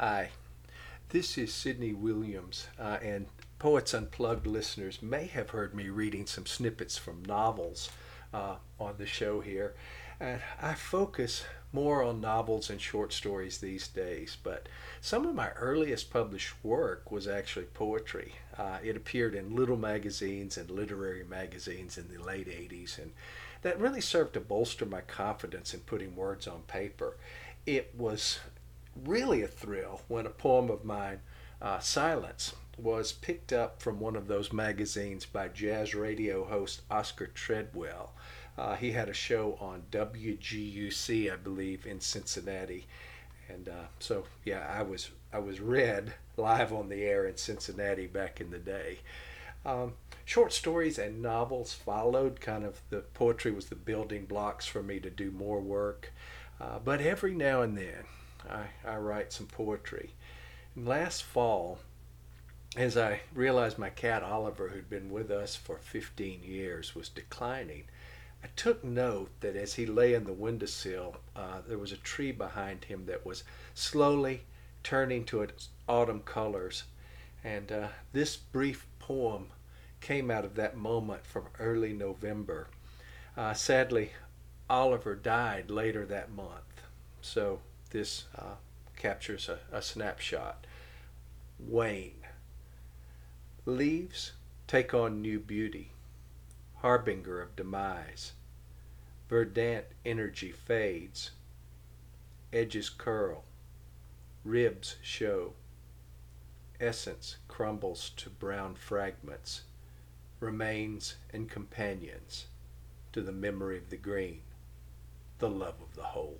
Hi, this is Sidney Williams, uh, and Poets Unplugged listeners may have heard me reading some snippets from novels uh, on the show here. And I focus more on novels and short stories these days, but some of my earliest published work was actually poetry. Uh, it appeared in little magazines and literary magazines in the late 80s, and that really served to bolster my confidence in putting words on paper. It was really a thrill when a poem of mine, uh, Silence, was picked up from one of those magazines by jazz radio host Oscar Treadwell. Uh, he had a show on WGUC, I believe, in Cincinnati, and uh, so yeah, I was I was read live on the air in Cincinnati back in the day. Um, short stories and novels followed. Kind of the poetry was the building blocks for me to do more work, uh, but every now and then I, I write some poetry. And last fall, as I realized my cat Oliver, who'd been with us for 15 years, was declining, I took note that as he lay in the windowsill, uh, there was a tree behind him that was slowly turning to its autumn colors. And uh, this brief poem came out of that moment from early November. Uh, sadly, Oliver died later that month. So this uh, captures a, a snapshot. Wane. Leaves take on new beauty, harbinger of demise. Verdant energy fades, edges curl, ribs show, essence crumbles to brown fragments, remains and companions to the memory of the green, the love of the whole.